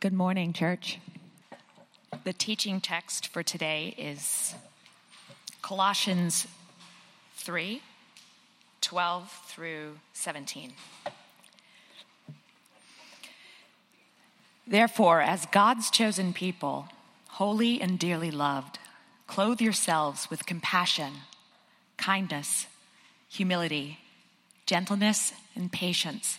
Good morning, church. The teaching text for today is Colossians 3 12 through 17. Therefore, as God's chosen people, holy and dearly loved, clothe yourselves with compassion, kindness, humility, gentleness, and patience.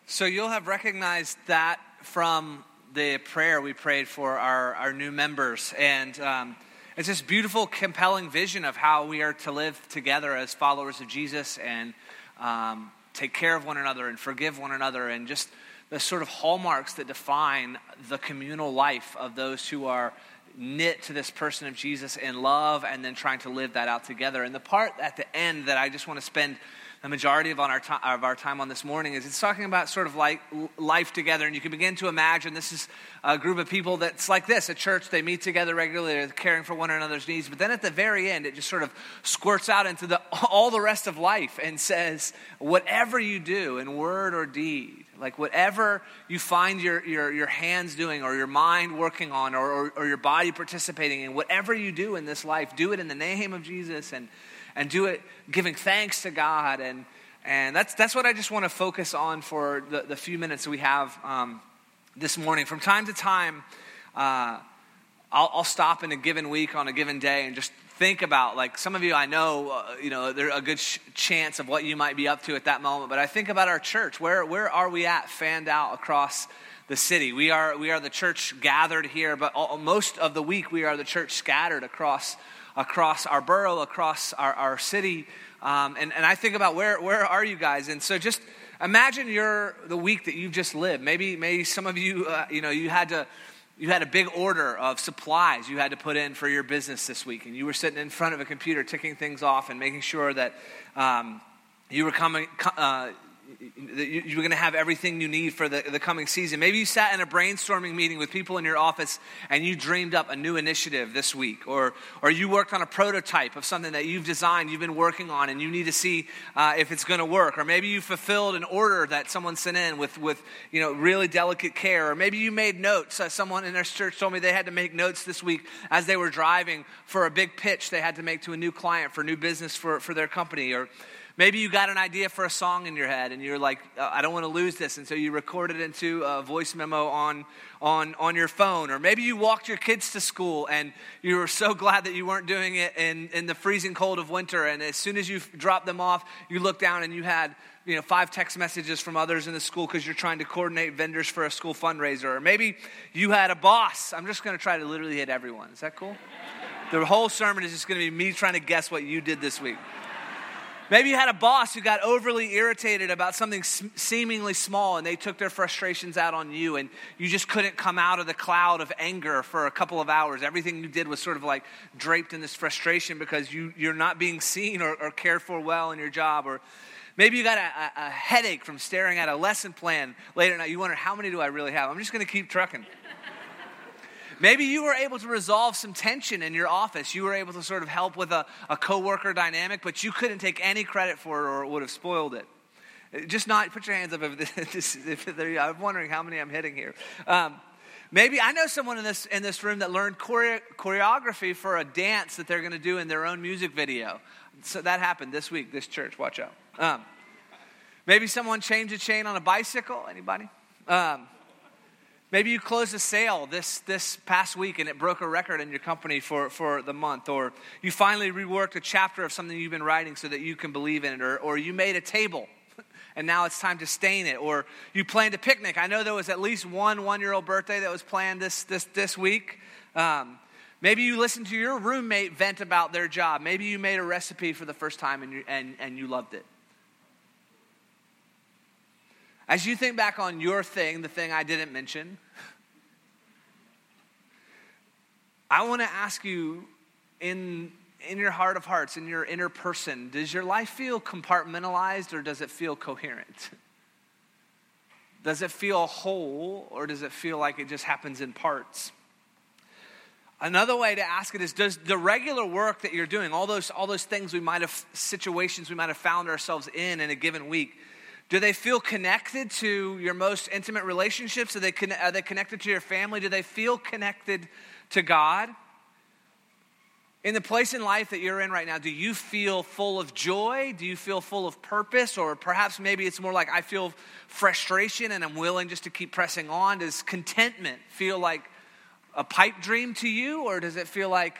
So you'll have recognized that from the prayer we prayed for our, our new members. And um, it's this beautiful, compelling vision of how we are to live together as followers of Jesus and um, take care of one another and forgive one another and just the sort of hallmarks that define the communal life of those who are knit to this person of Jesus in love and then trying to live that out together. And the part at the end that I just want to spend the majority of, on our to- of our time on this morning is it's talking about sort of like life together. And you can begin to imagine this is a group of people that's like this a church, they meet together regularly, they're caring for one another's needs. But then at the very end, it just sort of squirts out into the, all the rest of life and says, whatever you do in word or deed, like whatever you find your, your, your hands doing or your mind working on or, or, or your body participating in, whatever you do in this life, do it in the name of Jesus and and do it giving thanks to God. And, and that's, that's what I just want to focus on for the, the few minutes we have um, this morning. From time to time, uh, I'll, I'll, stop in a given week on a given day and just think about like some of you I know uh, you know there's a good sh- chance of what you might be up to at that moment but I think about our church where where are we at fanned out across the city we are we are the church gathered here but all, most of the week we are the church scattered across across our borough, across our, our city. Um, and, and I think about where, where are you guys? And so just imagine you're the week that you've just lived. Maybe, maybe some of you, uh, you know, you had to, you had a big order of supplies you had to put in for your business this week. And you were sitting in front of a computer ticking things off and making sure that um, you were coming, uh, you're going to have everything you need for the, the coming season. Maybe you sat in a brainstorming meeting with people in your office and you dreamed up a new initiative this week, or, or you worked on a prototype of something that you've designed, you've been working on, and you need to see uh, if it's going to work. Or maybe you fulfilled an order that someone sent in with, with you know, really delicate care. Or maybe you made notes. Uh, someone in our church told me they had to make notes this week as they were driving for a big pitch they had to make to a new client for new business for, for their company. Or Maybe you got an idea for a song in your head and you're like, uh, I don't want to lose this. And so you recorded it into a voice memo on, on, on your phone. Or maybe you walked your kids to school and you were so glad that you weren't doing it in, in the freezing cold of winter. And as soon as you dropped them off, you looked down and you had you know, five text messages from others in the school because you're trying to coordinate vendors for a school fundraiser. Or maybe you had a boss. I'm just going to try to literally hit everyone. Is that cool? The whole sermon is just going to be me trying to guess what you did this week. Maybe you had a boss who got overly irritated about something seemingly small and they took their frustrations out on you and you just couldn't come out of the cloud of anger for a couple of hours. Everything you did was sort of like draped in this frustration because you, you're not being seen or, or cared for well in your job. Or maybe you got a, a, headache from staring at a lesson plan late at night. You wonder, how many do I really have? I'm just going to keep trucking. Maybe you were able to resolve some tension in your office. You were able to sort of help with a, a coworker dynamic, but you couldn't take any credit for it or it would have spoiled it. Just not, put your hands up if, this, if I'm wondering how many I'm hitting here. Um, maybe I know someone in this, in this room that learned chore- choreography for a dance that they're going to do in their own music video. So that happened this week, this church, watch out. Um, maybe someone changed a chain on a bicycle. Anybody? Um, Maybe you closed a sale this, this past week and it broke a record in your company for, for the month. Or you finally reworked a chapter of something you've been writing so that you can believe in it. Or, or you made a table and now it's time to stain it. Or you planned a picnic. I know there was at least one one year old birthday that was planned this, this, this week. Um, maybe you listened to your roommate vent about their job. Maybe you made a recipe for the first time and you, and, and you loved it. As you think back on your thing, the thing I didn't mention, I want to ask you in, in your heart of hearts, in your inner person, does your life feel compartmentalized or does it feel coherent? Does it feel whole or does it feel like it just happens in parts? Another way to ask it is Does the regular work that you're doing, all those, all those things we might have, situations we might have found ourselves in in a given week, do they feel connected to your most intimate relationships? Are they, are they connected to your family? Do they feel connected to God? In the place in life that you're in right now, do you feel full of joy? Do you feel full of purpose? Or perhaps maybe it's more like I feel frustration and I'm willing just to keep pressing on. Does contentment feel like a pipe dream to you? Or does it feel like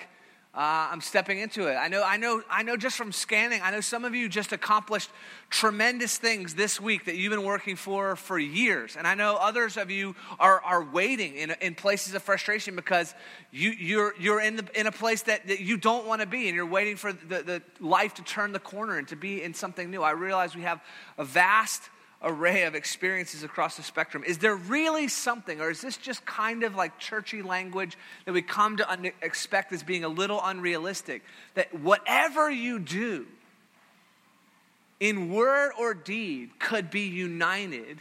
uh, I'm stepping into it. I know, I know, I know just from scanning, I know some of you just accomplished tremendous things this week that you've been working for for years. And I know others of you are, are waiting in, in places of frustration because you, you're, you're in, the, in a place that, that you don't want to be and you're waiting for the, the life to turn the corner and to be in something new. I realize we have a vast array of experiences across the spectrum. Is there really something, or is this just kind of like churchy language that we come to un- expect as being a little unrealistic? That whatever you do, in word or deed, could be united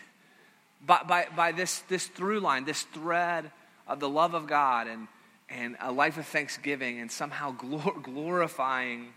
by, by, by this, this through line, this thread of the love of God and, and a life of thanksgiving and somehow glor- glorifying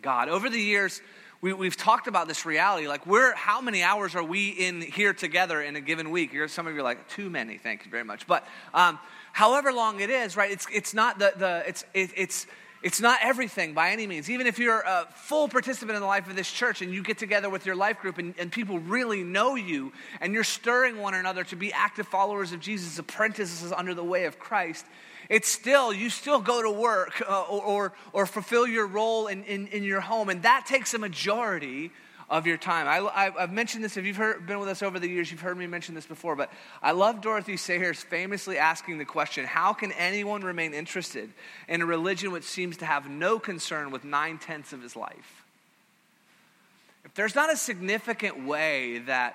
God. Over the years, we, we've talked about this reality. Like, we're, how many hours are we in here together in a given week? You're, some of you are like, too many, thank you very much. But um, however long it is, right, it's, it's not the, the it's, it, it's, it's not everything by any means. Even if you're a full participant in the life of this church and you get together with your life group and, and people really know you and you're stirring one another to be active followers of Jesus, apprentices under the way of Christ, it's still, you still go to work uh, or, or, or, fulfill your role in, in, in, your home, and that takes a majority of your time. I, have mentioned this, if you've heard, been with us over the years, you've heard me mention this before, but I love Dorothy Sayers famously asking the question how can anyone remain interested in a religion which seems to have no concern with nine tenths of his life? If there's not a significant way that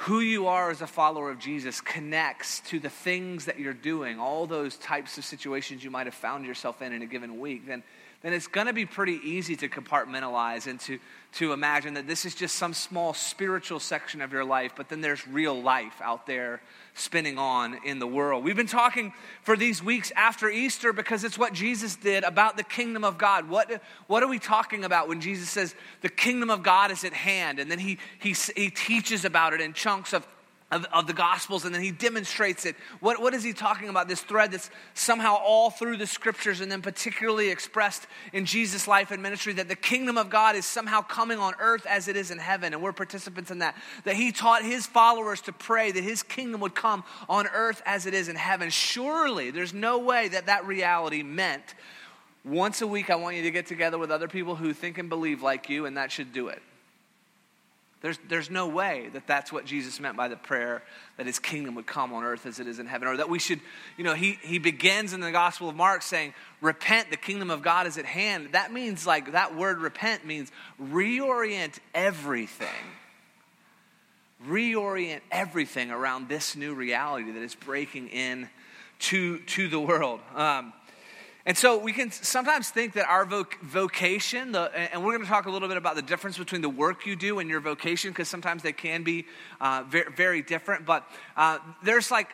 who you are as a follower of Jesus connects to the things that you're doing, all those types of situations you might have found yourself in in a given week, then then it's going to be pretty easy to compartmentalize and to, to imagine that this is just some small spiritual section of your life, but then there's real life out there spinning on in the world. We've been talking for these weeks after Easter because it's what Jesus did about the kingdom of God. What, what are we talking about when Jesus says the kingdom of God is at hand? And then he, he, he teaches about it in chunks of of, of, the Gospels, and then he demonstrates it. What, what is he talking about? This thread that's somehow all through the Scriptures, and then particularly expressed in Jesus' life and ministry that the kingdom of God is somehow coming on earth as it is in heaven, and we're participants in that. That he taught his followers to pray that his kingdom would come on earth as it is in heaven. Surely, there's no way that that reality meant once a week I want you to get together with other people who think and believe like you, and that should do it. There's, there's no way that that's what Jesus meant by the prayer that his kingdom would come on earth as it is in heaven. Or that we should, you know, he, he begins in the Gospel of Mark saying, Repent, the kingdom of God is at hand. That means, like, that word repent means reorient everything. Reorient everything around this new reality that is breaking in to, to the world. Um, and so we can sometimes think that our voc- vocation, the, and we're going to talk a little bit about the difference between the work you do and your vocation, because sometimes they can be uh, very, very, different. But uh, there's like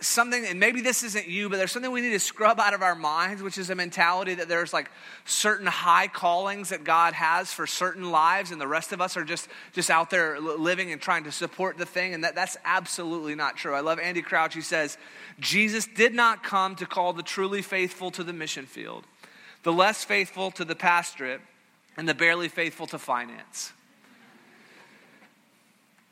something, and maybe this isn't you, but there's something we need to scrub out of our minds, which is a mentality that there's like certain high callings that God has for certain lives, and the rest of us are just just out there living and trying to support the thing, and that, that's absolutely not true. I love Andy Crouch. He says, Jesus did not come to call the truly faithful to the mission field, the less faithful to the pastorate, and the barely faithful to finance.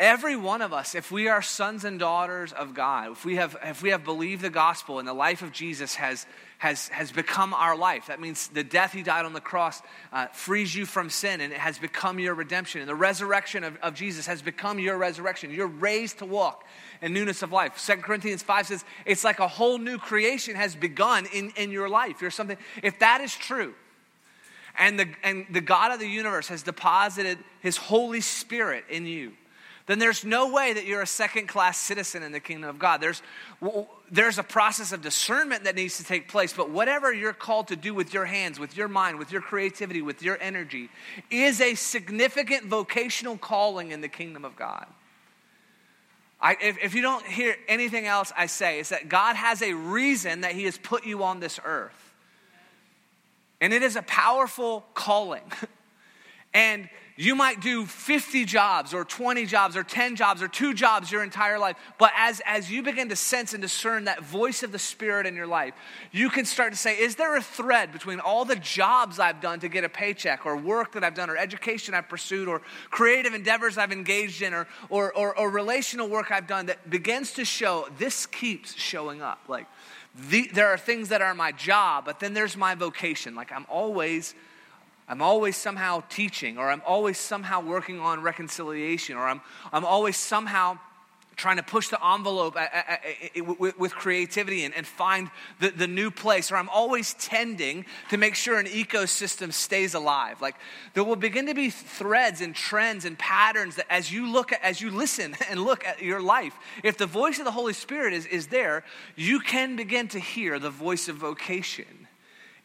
Every one of us, if we are sons and daughters of God, if we have, if we have believed the gospel and the life of Jesus has, has, has become our life, that means the death he died on the cross uh, frees you from sin and it has become your redemption. And the resurrection of, of Jesus has become your resurrection. You're raised to walk in newness of life. Second Corinthians 5 says it's like a whole new creation has begun in, in your life. You're something, if that is true, and the, and the God of the universe has deposited his Holy Spirit in you, then there's no way that you're a second class citizen in the kingdom of God. There's, there's a process of discernment that needs to take place, but whatever you're called to do with your hands, with your mind, with your creativity, with your energy, is a significant vocational calling in the kingdom of God. I, if, if you don't hear anything else I say, it's that God has a reason that He has put you on this earth. And it is a powerful calling. and you might do 50 jobs or 20 jobs or 10 jobs or two jobs your entire life. But as, as you begin to sense and discern that voice of the Spirit in your life, you can start to say, Is there a thread between all the jobs I've done to get a paycheck or work that I've done or education I've pursued or creative endeavors I've engaged in or, or, or, or relational work I've done that begins to show this keeps showing up? Like, the, there are things that are my job, but then there's my vocation. Like, I'm always I'm always somehow teaching, or I'm always somehow working on reconciliation, or I'm, I'm always somehow trying to push the envelope with creativity and, and find the, the new place, or I'm always tending to make sure an ecosystem stays alive. Like there will begin to be threads and trends and patterns that as you look at, as you listen and look at your life, if the voice of the Holy Spirit is, is there, you can begin to hear the voice of vocation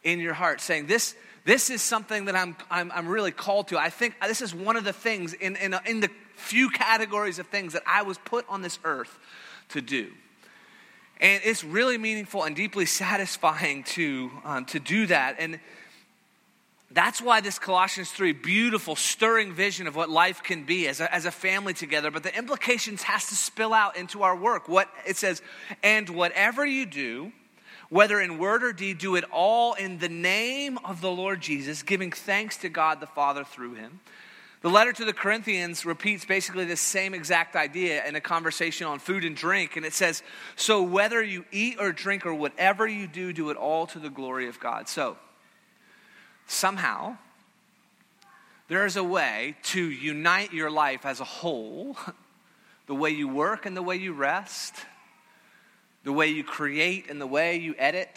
in your heart saying, This this is something that I'm, I'm, I'm really called to. I think this is one of the things in, in, in the few categories of things that I was put on this earth to do. And it's really meaningful and deeply satisfying to, um, to do that. And that's why this Colossians 3 beautiful, stirring vision of what life can be as a, as a family together, but the implications has to spill out into our work. What it says, and whatever you do, whether in word or deed, do it all in the name of the Lord Jesus, giving thanks to God the Father through him. The letter to the Corinthians repeats basically the same exact idea in a conversation on food and drink. And it says, So whether you eat or drink or whatever you do, do it all to the glory of God. So somehow, there is a way to unite your life as a whole the way you work and the way you rest the way you create and the way you edit,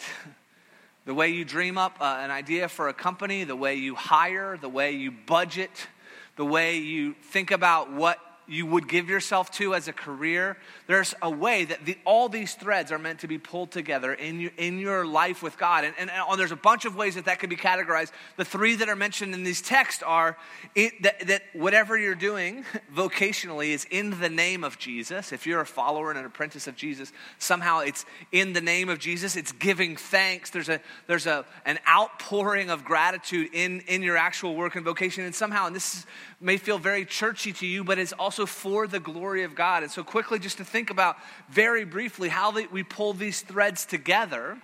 the way you dream up uh, an idea for a company, the way you hire, the way you budget, the way you think about what you would give yourself to as a career. There's a way that the, all these threads are meant to be pulled together in your, in your life with God. And, and, and there's a bunch of ways that that could be categorized. The three that are mentioned in these texts are it, that, that whatever you're doing vocationally is in the name of Jesus. If you're a follower and an apprentice of Jesus, somehow it's in the name of Jesus. It's giving thanks. There's, a, there's a, an outpouring of gratitude in, in your actual work and vocation. And somehow, and this may feel very churchy to you, but it's also for the glory of God. And so, quickly, just to think about very briefly how we pull these threads together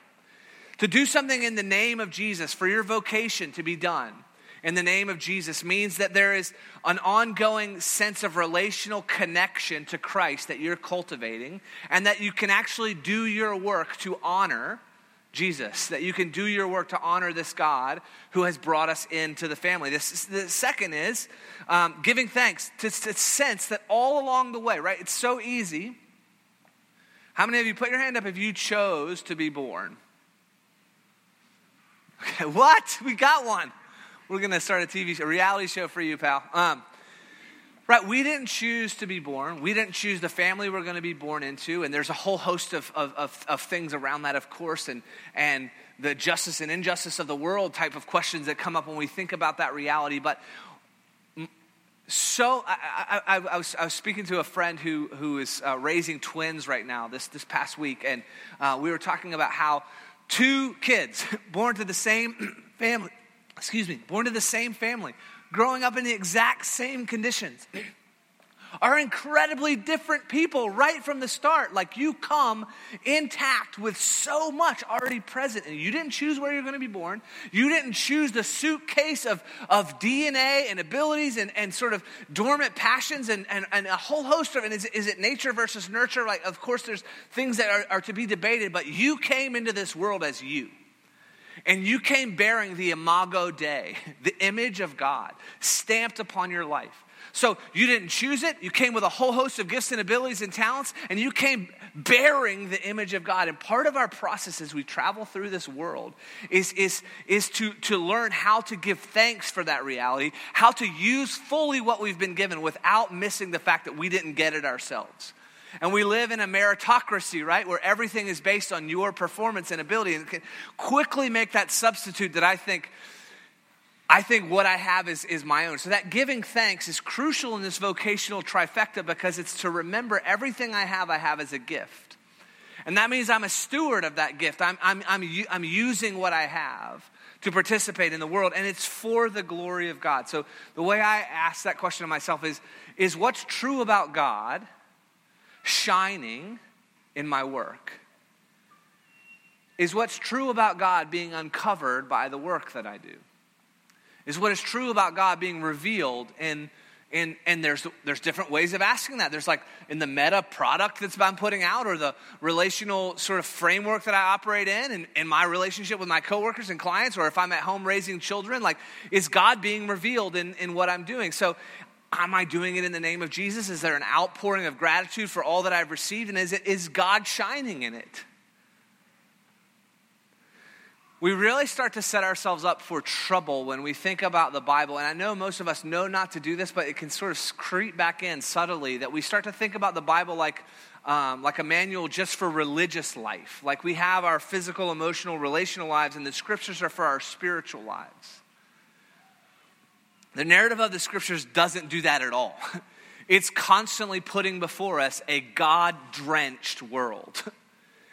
to do something in the name of Jesus, for your vocation to be done in the name of Jesus means that there is an ongoing sense of relational connection to Christ that you're cultivating, and that you can actually do your work to honor Jesus, that you can do your work to honor this God who has brought us into the family. This, the second is um, giving thanks to, to sense that all along the way, right? It's so easy. How many of you put your hand up if you chose to be born? Okay, what? We got one. We're going to start a TV show, a reality show for you, pal. Um, Right, we didn't choose to be born. We didn't choose the family we're going to be born into. And there's a whole host of, of, of, of, things around that, of course, and, and the justice and injustice of the world type of questions that come up when we think about that reality. But so I, I, I, was, I was, speaking to a friend who, who is uh, raising twins right now this, this past week, and uh, we were talking about how two kids born to the same family, excuse me, born to the same family growing up in the exact same conditions are incredibly different people right from the start. Like you come intact with so much already present. And you didn't choose where you're going to be born. You didn't choose the suitcase of, of DNA and abilities and, and sort of dormant passions and, and, and a whole host of, and is, is it nature versus nurture? Like, of course, there's things that are, are to be debated, but you came into this world as you. And you came bearing the imago Dei, the image of God, stamped upon your life. So you didn't choose it. You came with a whole host of gifts and abilities and talents, and you came bearing the image of God. And part of our process as we travel through this world is, is, is to, to learn how to give thanks for that reality, how to use fully what we've been given without missing the fact that we didn't get it ourselves. And we live in a meritocracy, right? Where everything is based on your performance and ability. And can quickly make that substitute that I think I think what I have is, is my own. So that giving thanks is crucial in this vocational trifecta because it's to remember everything I have, I have as a gift. And that means I'm a steward of that gift. I'm, I'm, I'm, I'm using what I have to participate in the world, and it's for the glory of God. So the way I ask that question of myself is, is what's true about God shining in my work? Is what's true about God being uncovered by the work that I do? is what is true about God being revealed in and, and there's, there's different ways of asking that. There's like in the meta product that's I'm putting out, or the relational sort of framework that I operate in, and in my relationship with my coworkers and clients, or if I'm at home raising children, like is God being revealed in, in what I'm doing? So am I doing it in the name of Jesus? Is there an outpouring of gratitude for all that I've received? And is, it, is God shining in it? we really start to set ourselves up for trouble when we think about the Bible. And I know most of us know not to do this, but it can sort of creep back in subtly that we start to think about the Bible like, um, like a manual just for religious life. Like we have our physical, emotional, relational lives, and the scriptures are for our spiritual lives. The narrative of the scriptures doesn't do that at all. It's constantly putting before us a God drenched world.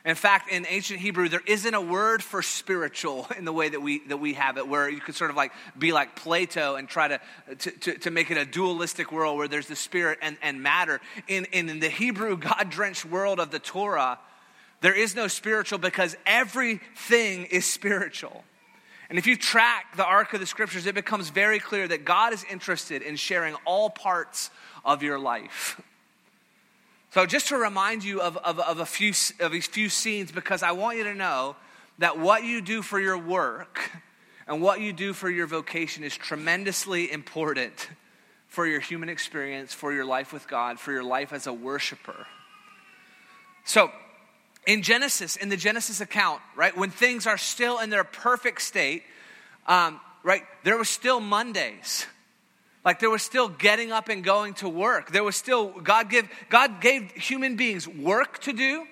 In fact, in ancient Hebrew, there isn't a word for spiritual in the way that we, that we have it, where you could sort of like be like Plato and try to, to, to, to make it a dualistic world where there's the spirit and, and matter. In, in the Hebrew, God drenched world of the Torah, there is no spiritual because everything is spiritual. And if you track the arc of the scriptures, it becomes very clear that God is interested in sharing all parts of your life. So, just to remind you of, of, of, a few, of a few scenes, because I want you to know that what you do for your work and what you do for your vocation is tremendously important for your human experience, for your life with God, for your life as a worshiper. So, in Genesis, in the Genesis account, right, when things are still in their perfect state, um, right, there were still Mondays. Like there was still getting up and going to work. There was still, God, give, God gave human beings work to do,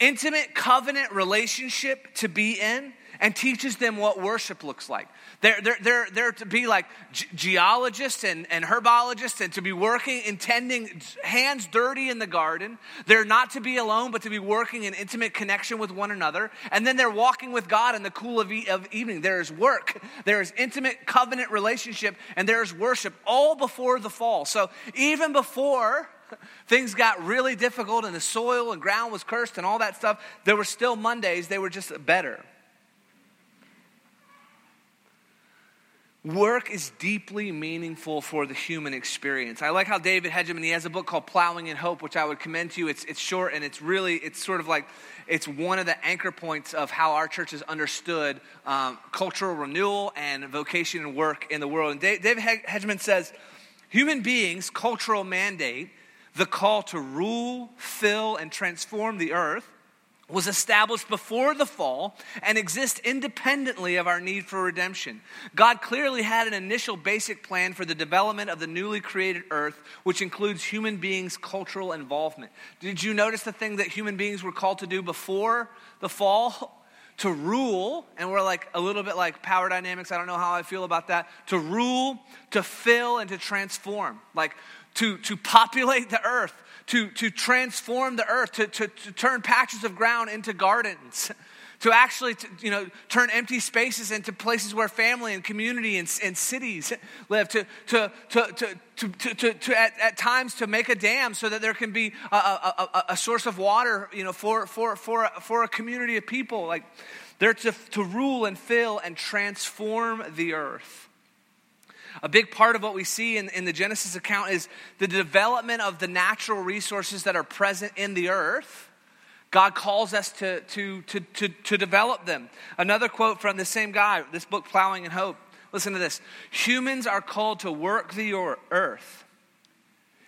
intimate covenant relationship to be in, and teaches them what worship looks like. They're, they're, they're, they're to be like geologists and, and herbologists and to be working, intending hands dirty in the garden. They're not to be alone, but to be working in intimate connection with one another. And then they're walking with God in the cool of, e- of evening. There is work, there is intimate covenant relationship, and there is worship all before the fall. So even before things got really difficult and the soil and ground was cursed and all that stuff, there were still Mondays, they were just better. Work is deeply meaningful for the human experience. I like how David Hegeman, he has a book called Plowing in Hope, which I would commend to you. It's, it's short and it's really, it's sort of like, it's one of the anchor points of how our church has understood um, cultural renewal and vocation and work in the world. And David Hegeman says, human beings' cultural mandate, the call to rule, fill, and transform the earth, was established before the fall and exists independently of our need for redemption. God clearly had an initial basic plan for the development of the newly created earth, which includes human beings' cultural involvement. Did you notice the thing that human beings were called to do before the fall? To rule, and we're like a little bit like power dynamics. I don't know how I feel about that. To rule, to fill, and to transform. Like to, to populate the earth to, to transform the earth, to, to, to turn patches of ground into gardens. to actually to, you know turn empty spaces into places where family and community and, and cities live to to to to to, to, to, to at, at, times to make a dam so that there can be a, a, a, source of water you know for for for for a community of people like they're to, to rule and fill and transform the earth a big part of what we see in, in the Genesis account is the development of the natural resources that are present in the earth. God calls us to, to, to, to, to develop them. Another quote from the same guy, this book, Plowing in Hope. Listen to this Humans are called to work the earth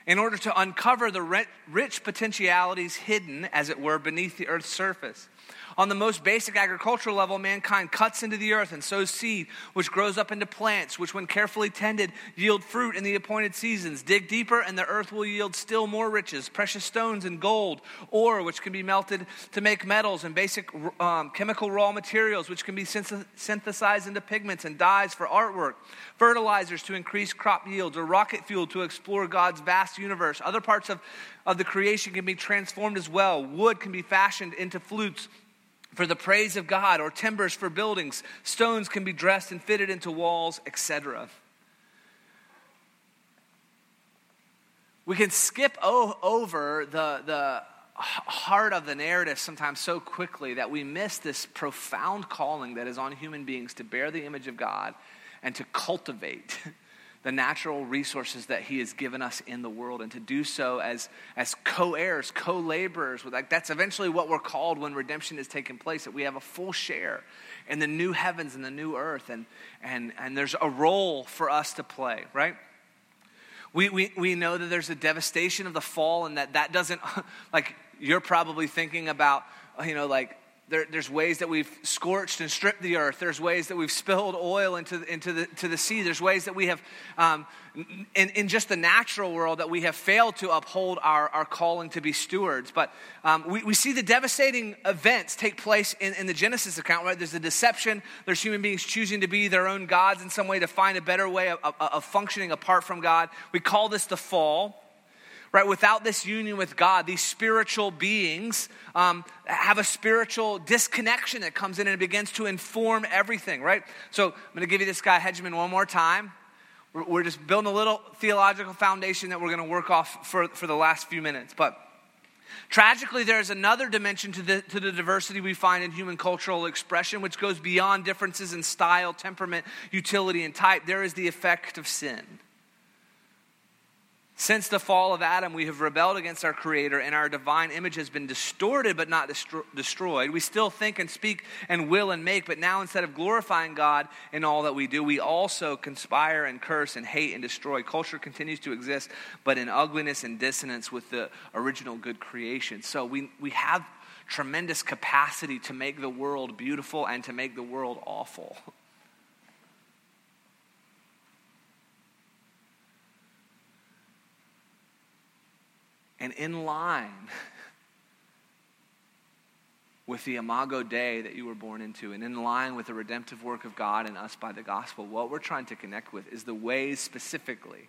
in order to uncover the rich potentialities hidden, as it were, beneath the earth's surface. On the most basic agricultural level, mankind cuts into the earth and sows seed, which grows up into plants, which, when carefully tended, yield fruit in the appointed seasons. Dig deeper, and the earth will yield still more riches precious stones and gold, ore, which can be melted to make metals, and basic um, chemical raw materials, which can be synthesized into pigments and dyes for artwork, fertilizers to increase crop yields, or rocket fuel to explore God's vast universe. Other parts of, of the creation can be transformed as well. Wood can be fashioned into flutes for the praise of God, or timbers for buildings. Stones can be dressed and fitted into walls, etc. We can skip o- over the, the heart of the narrative sometimes so quickly that we miss this profound calling that is on human beings to bear the image of God and to cultivate the natural resources that he has given us in the world. And to do so as, as co-heirs co-laborers with like that's eventually what we're called when redemption is taking place that we have a full share in the new heavens and the new earth. And and and there's a role for us to play right? We, we, we know that there's a devastation of the fall and that that doesn't like you're probably thinking about you know like there, there's ways that we've scorched and stripped the earth. There's ways that we've spilled oil into, into the, to the sea. There's ways that we have, um, in, in just the natural world, that we have failed to uphold our, our calling to be stewards. But um, we, we see the devastating events take place in, in the Genesis account, right? There's a deception. There's human beings choosing to be their own gods in some way to find a better way of, of, of functioning apart from God. We call this the fall right? Without this union with God, these spiritual beings um, have a spiritual disconnection that comes in and it begins to inform everything, right? So I'm going to give you this guy, Hegeman, one more time. We're, we're just building a little theological foundation that we're going to work off for, for the last few minutes. But Tragically, there is another dimension to the, to the diversity we find in human cultural expression, which goes beyond differences in style, temperament, utility, and type. There is the effect of sin. Since the fall of Adam, we have rebelled against our Creator, and our divine image has been distorted but not destro- destroyed. We still think and speak and will and make, but now instead of glorifying God in all that we do, we also conspire and curse and hate and destroy. Culture continues to exist, but in ugliness and dissonance with the original good creation. So we, we have tremendous capacity to make the world beautiful and to make the world awful. and in line with the imago Dei that you were born into, and in line with the redemptive work of God and us by the gospel, what we're trying to connect with is the ways specifically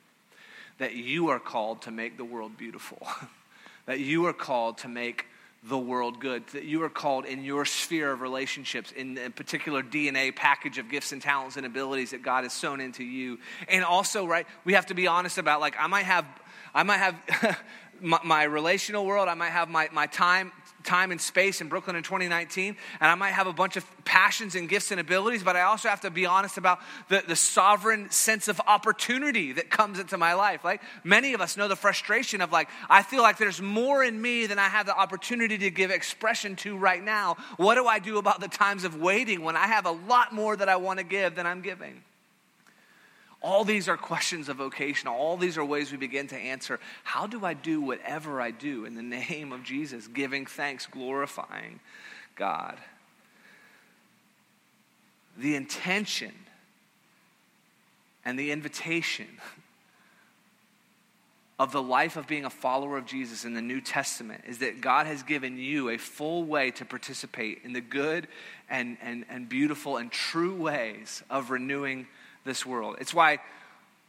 that you are called to make the world beautiful, that you are called to make the world good, that you are called in your sphere of relationships, in a particular DNA package of gifts and talents and abilities that God has sown into you. And also, right, we have to be honest about like, I might have, I might have my, my, relational world. I might have my, my time, time and space in Brooklyn in 2019, and I might have a bunch of passions and gifts and abilities, but I also have to be honest about the, the sovereign sense of opportunity that comes into my life. Like many of us know the frustration of like, I feel like there's more in me than I have the opportunity to give expression to right now. What do I do about the times of waiting when I have a lot more that I want to give than I'm giving? All these are questions of vocation. All these are ways we begin to answer how do I do whatever I do in the name of Jesus, giving thanks, glorifying God? The intention and the invitation of the life of being a follower of Jesus in the New Testament is that God has given you a full way to participate in the good and, and, and beautiful and true ways of renewing this world. It's why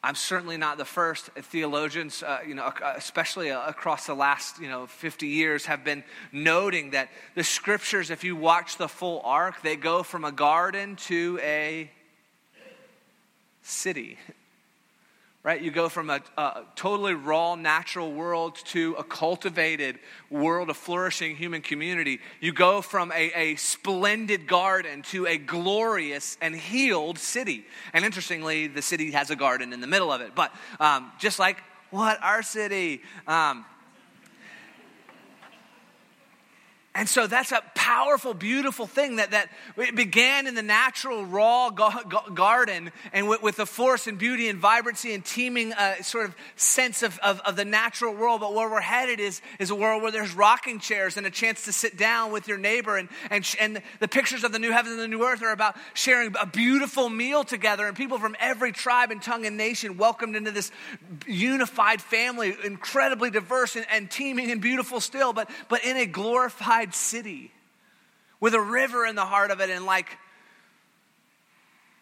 I'm certainly not the first. Theologians, uh, you know, especially across the last, you know, 50 years, have been noting that the scriptures, if you watch the full arc, they go from a garden to a city right? You go from a, a, totally raw natural world to a cultivated world of flourishing human community. You go from a, a splendid garden to a glorious and healed city. And interestingly, the city has a garden in the middle of it. But um, just like what? Our city. Um, And so that's a powerful, beautiful thing that, that it began in the natural, raw garden and with, with, the force and beauty and vibrancy and teeming uh, sort of sense of, of, of, the natural world. But where we're headed is, is a world where there's rocking chairs and a chance to sit down with your neighbor. And, and, and the pictures of the new heaven and the new earth are about sharing a beautiful meal together. And people from every tribe and tongue and nation welcomed into this unified family, incredibly diverse and, and teeming and beautiful still, but, but in a glorified city with a river in the heart of it and like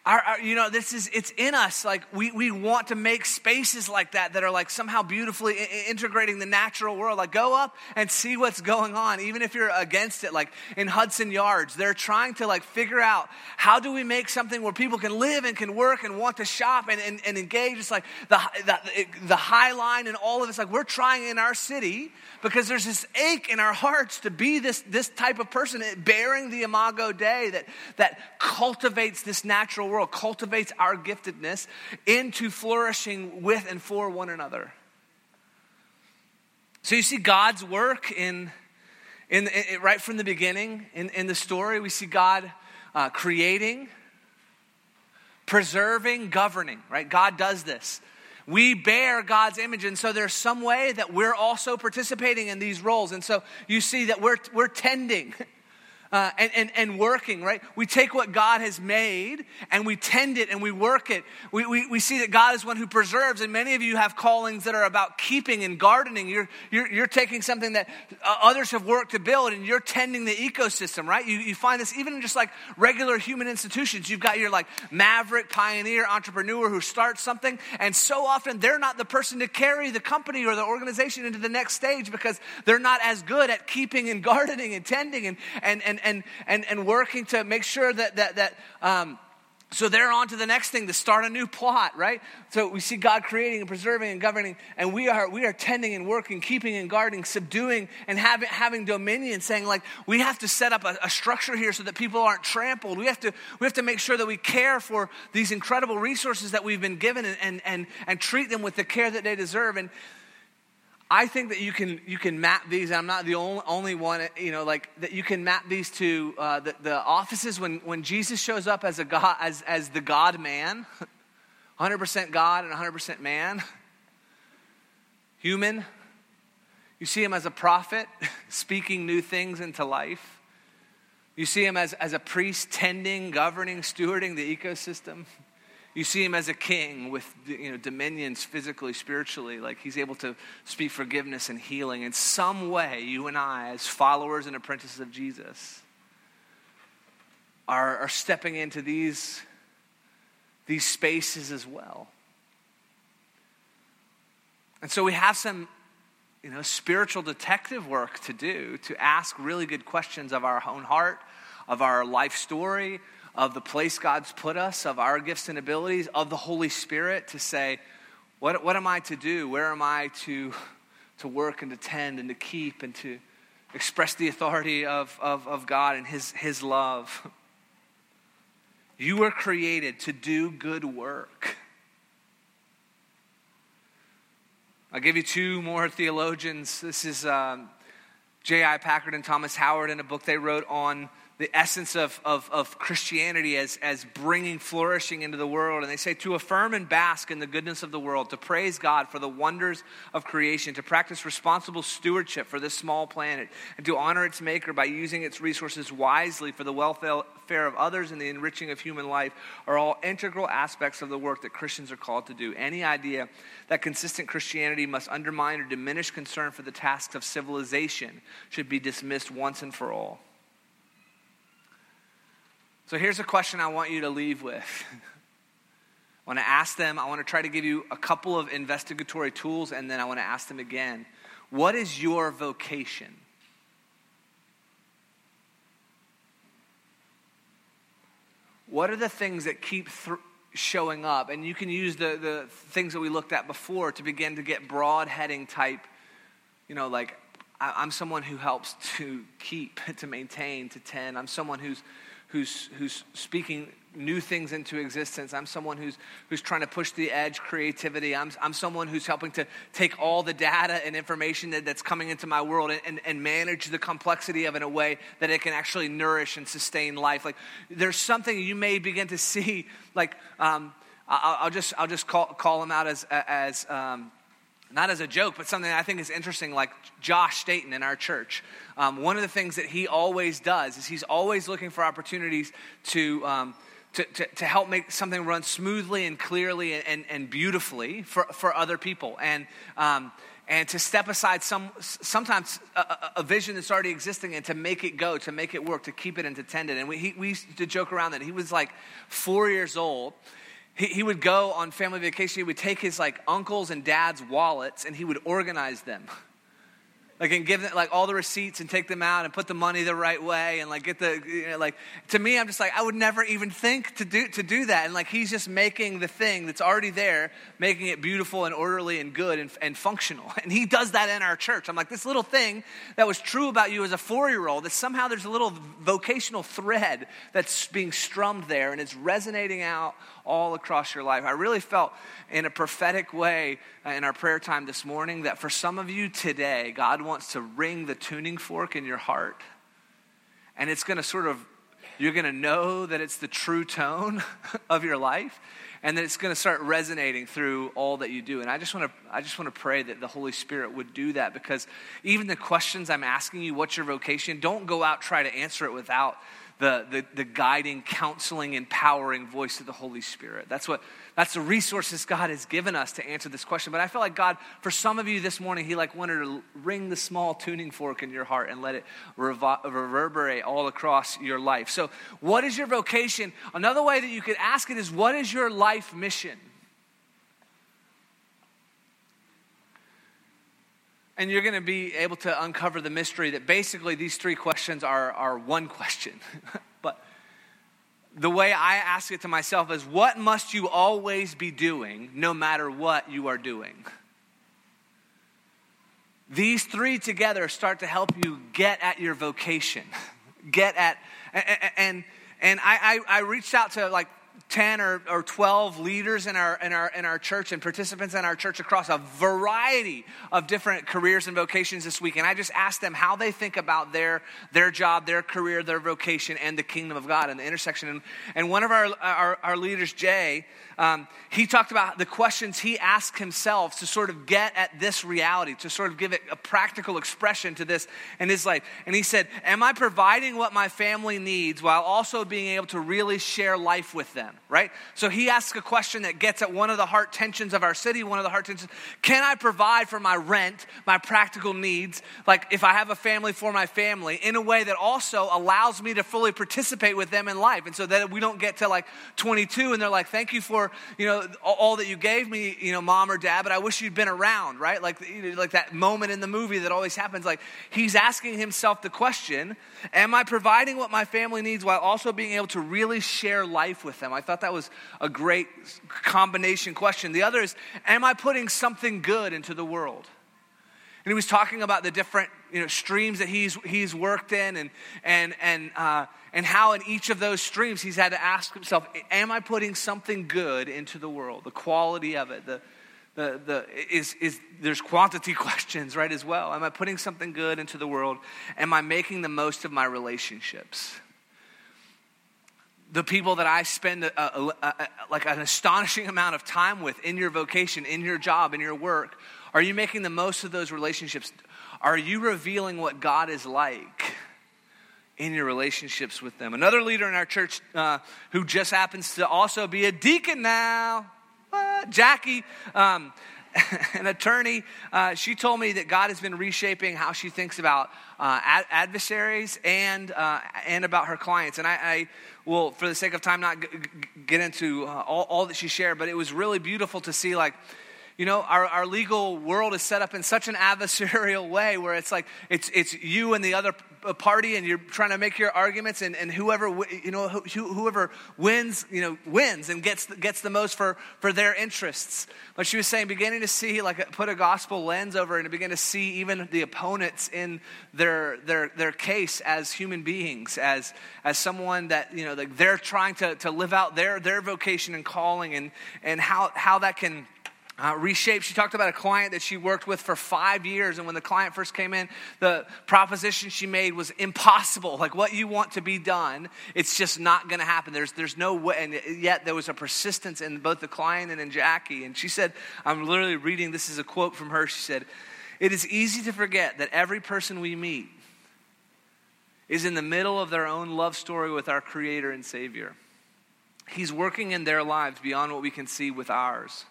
our, our, you know, this is, it's in us. Like, we, we want to make spaces like that that are like somehow beautifully I- integrating the natural world. Like, go up and see what's going on, even if you're against it. Like, in Hudson Yards, they're trying to like figure out how do we make something where people can live and can work and want to shop and, and, and engage. It's like the, the, the High Line and all of it's like we're trying in our city because there's this ache in our hearts to be this, this type of person bearing the Imago Dei that, that cultivates this natural world, cultivates our giftedness into flourishing with and for one another. So you see God's work in, in, in right from the beginning in, in the story. We see God uh, creating, preserving, governing, right? God does this. We bear God's image, and so there's some way that we're also participating in these roles. And so you see that we're, we're tending. uh, and, and, and working, right? We take what God has made and we tend it and we work it. We, we, we see that God is one who preserves, and many of you have callings that are about keeping and gardening. You're, you're, you're taking something that uh, others have worked to build and you're tending the ecosystem, right? You, you find this even in just like regular human institutions. You've got your like maverick, pioneer, entrepreneur who starts something, and so often they're not the person to carry the company or the organization into the next stage because they're not as good at keeping and gardening and tending and, and, and, and, and, and working to make sure that, that, that um, so they're on to the next thing to start a new plot, right? So we see God creating and preserving and governing, and we are we are tending and working, keeping and guarding, subduing and having having dominion, saying like we have to set up a, a, structure here so that people aren't trampled. We have to we have to make sure that we care for these incredible resources that we've been given and and and, and treat them with the care that they deserve. And I think that you can you can map these. I'm not the only, only one, you know, like that you can map these to uh, the, the offices when when Jesus shows up as a God as as the God man, 100% God and 100% man, human. You see him as a prophet, speaking new things into life. You see him as, as a priest, tending, governing, stewarding the ecosystem. You see him as a king with you know, dominions physically, spiritually, like he's able to speak forgiveness and healing. In some way, you and I, as followers and apprentices of Jesus, are, are stepping into these, these spaces as well. And so we have some you know, spiritual detective work to do to ask really good questions of our own heart, of our life story, of the place God's put us, of our gifts and abilities, of the Holy Spirit to say, what, what am I to do? Where am I to, to work and to tend and to keep and to express the authority of, of, of God and his, his love? You were created to do good work. I'll give you two more theologians. This is um, J.I. Packer and Thomas Howard in a book they wrote on the essence of, of, of, Christianity as, as bringing flourishing into the world. And they say to affirm and bask in the goodness of the world, to praise God for the wonders of creation, to practice responsible stewardship for this small planet, and to honor its maker by using its resources wisely for the welfare of others and the enriching of human life are all integral aspects of the work that Christians are called to do. Any idea that consistent Christianity must undermine or diminish concern for the tasks of civilization should be dismissed once and for all. So here's a question I want you to leave with I want to ask them, I want to try to give you a couple of investigatory tools, and then I want to ask them again what is your vocation? What are the things that keep th- showing up? And you can use the, the things that we looked at before to begin to get broad heading type, you know, like I, am someone who helps to keep, to maintain, to tend. I'm someone who's, who's, who's speaking new things into existence. I'm someone who's, who's trying to push the edge creativity. I'm, I'm someone who's helping to take all the data and information that, that's coming into my world and, and, and manage the complexity of it in a way that it can actually nourish and sustain life. Like there's something you may begin to see, like um, I'll, I'll, just, I'll just call, call them out as, as um, not as a joke, but something I think is interesting, like Josh Staten in our church. Um, one of the things that he always does is he's always looking for opportunities to um, to, to, to, help make something run smoothly and clearly and, and beautifully for, for other people. And, um, and to step aside some, sometimes a, a, vision that's already existing and to make it go, to make it work, to keep it and to tend it. And we, he, we used to joke around that he was like four years old. He, he would go on family vacation. He would take his like uncles and dad's wallets and he would organize them. like and give them like all the receipts and take them out and put the money the right way and like get the you know, like to me i'm just like i would never even think to do to do that and like he's just making the thing that's already there making it beautiful and orderly and good and, and functional and he does that in our church i'm like this little thing that was true about you as a four year old that somehow there's a little vocational thread that's being strummed there and it's resonating out all across your life. I really felt in a prophetic way uh, in our prayer time this morning that for some of you today, God wants to ring the tuning fork in your heart. And it's going to sort of, you're going to know that it's the true tone of your life and that it's going to start resonating through all that you do and i just want to i just want to pray that the holy spirit would do that because even the questions i'm asking you what's your vocation don't go out try to answer it without the, the, the guiding, counseling, empowering voice of the Holy Spirit. That's what that's the resources God has given us to answer this question. But I feel like God, for some of you this morning, He like wanted to ring the small tuning fork in your heart and let it reverberate all across your life. So, what is your vocation? Another way that you could ask it is, what is your life mission? And you're going to be able to uncover the mystery that basically these three questions are, are one question. but the way I ask it to myself is what must you always be doing no matter what you are doing? These three together start to help you get at your vocation. Get at, and, and, and I, I, I reached out to like 10 or, or 12 leaders in our, in, our, in our church and participants in our church across a variety of different careers and vocations this week. And I just asked them how they think about their, their job, their career, their vocation, and the kingdom of God and the intersection. And, and one of our, our, our leaders, Jay, um, he talked about the questions he asked himself to sort of get at this reality, to sort of give it a practical expression to this in his life. And he said, Am I providing what my family needs while also being able to really share life with them? Right? So he asks a question that gets at one of the heart tensions of our city, one of the heart tensions. Can I provide for my rent, my practical needs, like if I have a family for my family, in a way that also allows me to fully participate with them in life? And so that we don't get to like 22 and they're like, Thank you for for, you know, all that you gave me, you know, mom or dad, but I wish you'd been around, right? Like, you like that moment in the movie that always happens. Like, he's asking himself the question, am I providing what my family needs while also being able to really share life with them? I thought that was a great combination question. The other is, am I putting something good into the world? And he was talking about the different you know, streams that he's, he's worked in and, and, and, uh, and how in each of those streams he's had to ask himself, am I putting something good into the world? The quality of it, the, the, the, is, is, there's quantity questions, right, as well. Am I putting something good into the world? Am I making the most of my relationships? The people that I spend a, a, a, like an astonishing amount of time with in your vocation, in your job, in your work, are you making the most of those relationships? Are you revealing what God is like in your relationships with them? Another leader in our church uh, who just happens to also be a deacon now, uh, Jackie. Um, an attorney, uh, she told me that God has been reshaping how she thinks about uh, ad- adversaries and, uh, and about her clients. And I, I, will, for the sake of time, not g- g- get into uh, all, all that she shared, but it was really beautiful to see, like, you know, our, our legal world is set up in such an adversarial way where it's like it's, it's you and the other party and you're trying to make your arguments and, and whoever, you know, whoever wins, you know, wins and gets, gets the most for, for their interests. But she was saying, beginning to see, like, put a gospel lens over and begin to see even the opponents in their, their, their case as human beings, as, as someone that, you know, like they're trying to, to live out their, their vocation and calling and, and how, how that can uh, reshaped. She talked about a client that she worked with for five years. And when the client first came in, the proposition she made was impossible. Like what you want to be done, it's just not going to happen. There's, there's no way. And yet there was a persistence in both the client and in Jackie. And she said, I'm literally reading, this is a quote from her. She said, It is easy to forget that every person we meet is in the middle of their own love story with our Creator and Savior. He's working in their lives beyond what we can see with ours.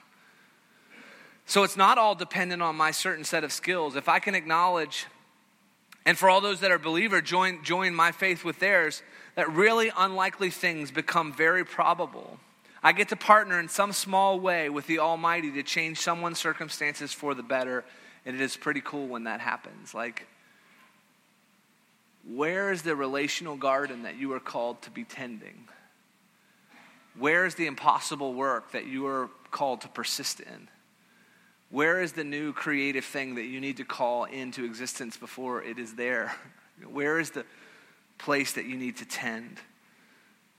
So it's not all dependent on my certain set of skills. If I can acknowledge, and for all those that are believer, join, join my faith with theirs, that really unlikely things become very probable. I get to partner in some small way with the Almighty to change someone's circumstances for the better, and it is pretty cool when that happens. Like, where is the relational garden that you are called to be tending? Where is the impossible work that you are called to persist in? Where is the new creative thing that you need to call into existence before it is there? Where is the place that you need to tend?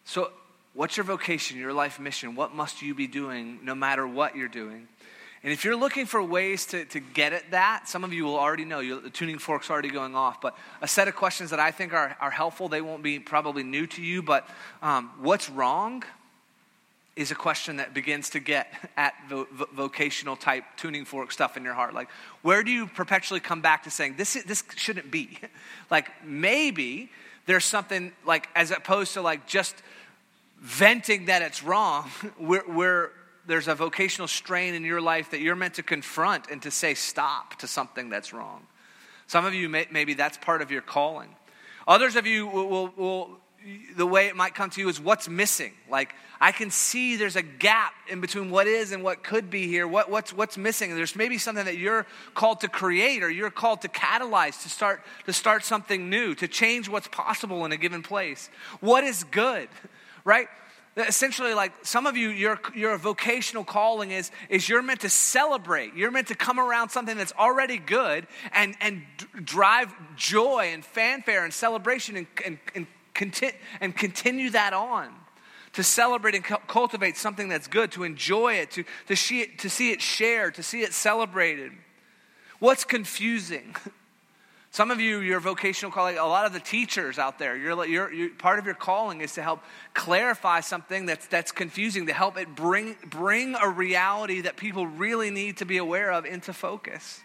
So, what's your vocation, your life mission? What must you be doing no matter what you're doing? And if you're looking for ways to, to get at that, some of you will already know, the tuning fork's already going off, but a set of questions that I think are, are helpful, they won't be probably new to you, but um, what's wrong? Is a question that begins to get at vo- vocational type tuning fork stuff in your heart. Like, where do you perpetually come back to saying, this, this shouldn't be? like, maybe there's something, like, as opposed to like just venting that it's wrong, where, where there's a vocational strain in your life that you're meant to confront and to say stop to something that's wrong. Some of you, may, maybe that's part of your calling. Others of you will, will, will the way it might come to you is what's missing. Like, I can see there's a gap in between what is and what could be here. What, what's, what's missing? There's maybe something that you're called to create or you're called to catalyze, to start, to start something new, to change what's possible in a given place. What is good, right? essentially like some of you your, your vocational calling is is you're meant to celebrate you're meant to come around something that's already good and and d- drive joy and fanfare and celebration and, and, and Conti- and continue that on. To celebrate and cu- cultivate something that's good, to enjoy it, to, to, see it, to see it shared, to see it celebrated. What's confusing? Some of you, your vocational calling, a lot of the teachers out there, you're, you're, you're, part of your calling is to help clarify something that's, that's confusing, to help it bring, bring a reality that people really need to be aware of into focus,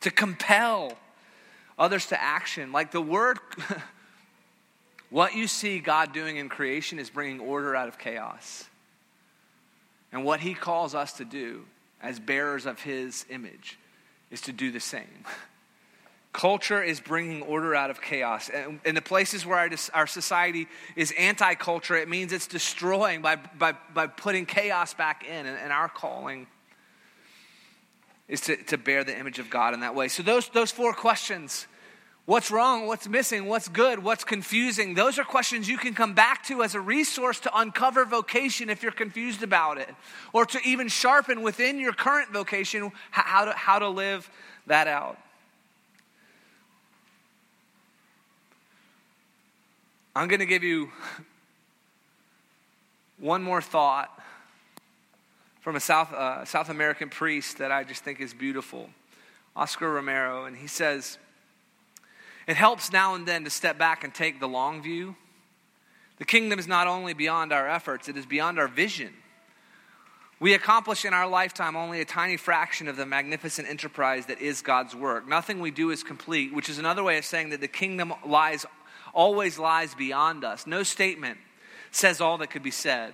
to compel others to action. Like the word What you see God doing in creation is bringing order out of chaos. And what he calls us to do as bearers of his image is to do the same. Culture is bringing order out of chaos. And in the places where our, society is anti culture, it means it's destroying by, by, by putting chaos back in. And, and our calling is to, to bear the image of God in that way. So, those, those four questions What's wrong? What's missing? What's good? What's confusing? Those are questions you can come back to as a resource to uncover vocation if you're confused about it, or to even sharpen within your current vocation how to, how to live that out. I'm going to give you one more thought from a South, uh, South American priest that I just think is beautiful, Oscar Romero, and he says, it helps now and then to step back and take the long view. The kingdom is not only beyond our efforts, it is beyond our vision. We accomplish in our lifetime only a tiny fraction of the magnificent enterprise that is God's work. Nothing we do is complete, which is another way of saying that the kingdom lies always lies beyond us. No statement says all that could be said.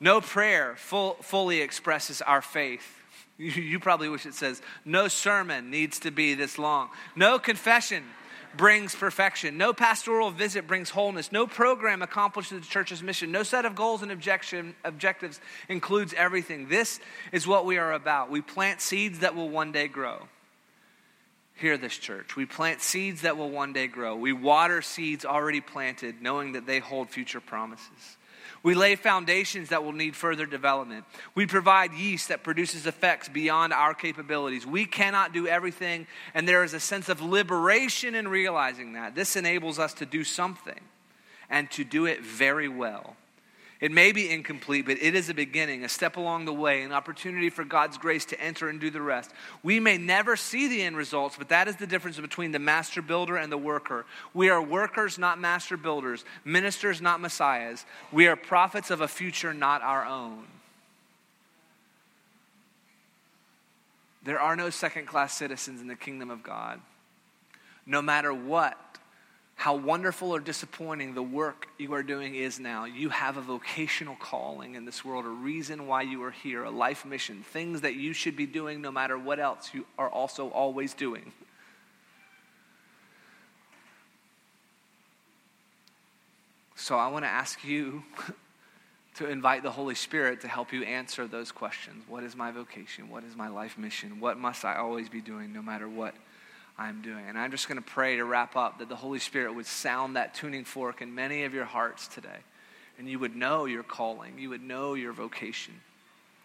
No prayer full, fully expresses our faith. You, you probably wish it says, no sermon needs to be this long. No confession brings perfection. No pastoral visit brings wholeness. No program accomplishes the church's mission. No set of goals and objection, objectives includes everything. This is what we are about. We plant seeds that will one day grow. Hear this, church. We plant seeds that will one day grow. We water seeds already planted, knowing that they hold future promises. We lay foundations that will need further development. We provide yeast that produces effects beyond our capabilities. We cannot do everything, and there is a sense of liberation in realizing that. This enables us to do something and to do it very well. It may be incomplete, but it is a beginning, a step along the way, an opportunity for God's grace to enter and do the rest. We may never see the end results, but that is the difference between the master builder and the worker. We are workers, not master builders, ministers, not messiahs. We are prophets of a future not our own. There are no second class citizens in the kingdom of God. No matter what how wonderful or disappointing the work you are doing is now. You have a vocational calling in this world, a reason why you are here, a life mission, things that you should be doing no matter what else you are also always doing. So I want to ask you to invite the Holy Spirit to help you answer those questions. What is my vocation? What is my life mission? What must I always be doing no matter what? I'm doing. And I'm just going to pray to wrap up that the Holy Spirit would sound that tuning fork in many of your hearts today. And you would know your calling, you would know your vocation.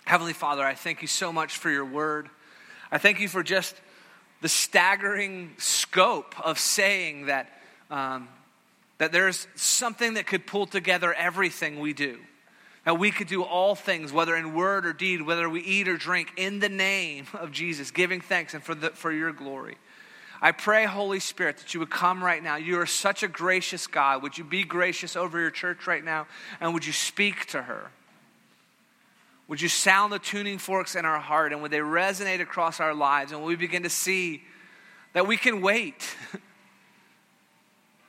Heavenly Father, I thank you so much for your word. I thank you for just the staggering scope of saying that, um, that there's something that could pull together everything we do. That we could do all things, whether in word or deed, whether we eat or drink, in the name of Jesus, giving thanks and for, the, for your glory. I pray, Holy Spirit, that you would come right now. You are such a gracious God. Would you be gracious over your church right now? And would you speak to her? Would you sound the tuning forks in our heart and would they resonate across our lives? And we begin to see that we can wait,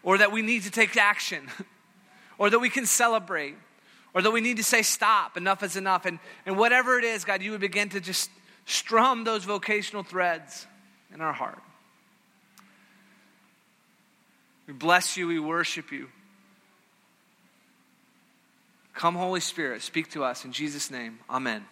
or that we need to take action, or that we can celebrate, or that we need to say, Stop, enough is enough. And, and whatever it is, God, you would begin to just strum those vocational threads in our heart. We bless you, we worship you. Come, Holy Spirit, speak to us in Jesus' name. Amen.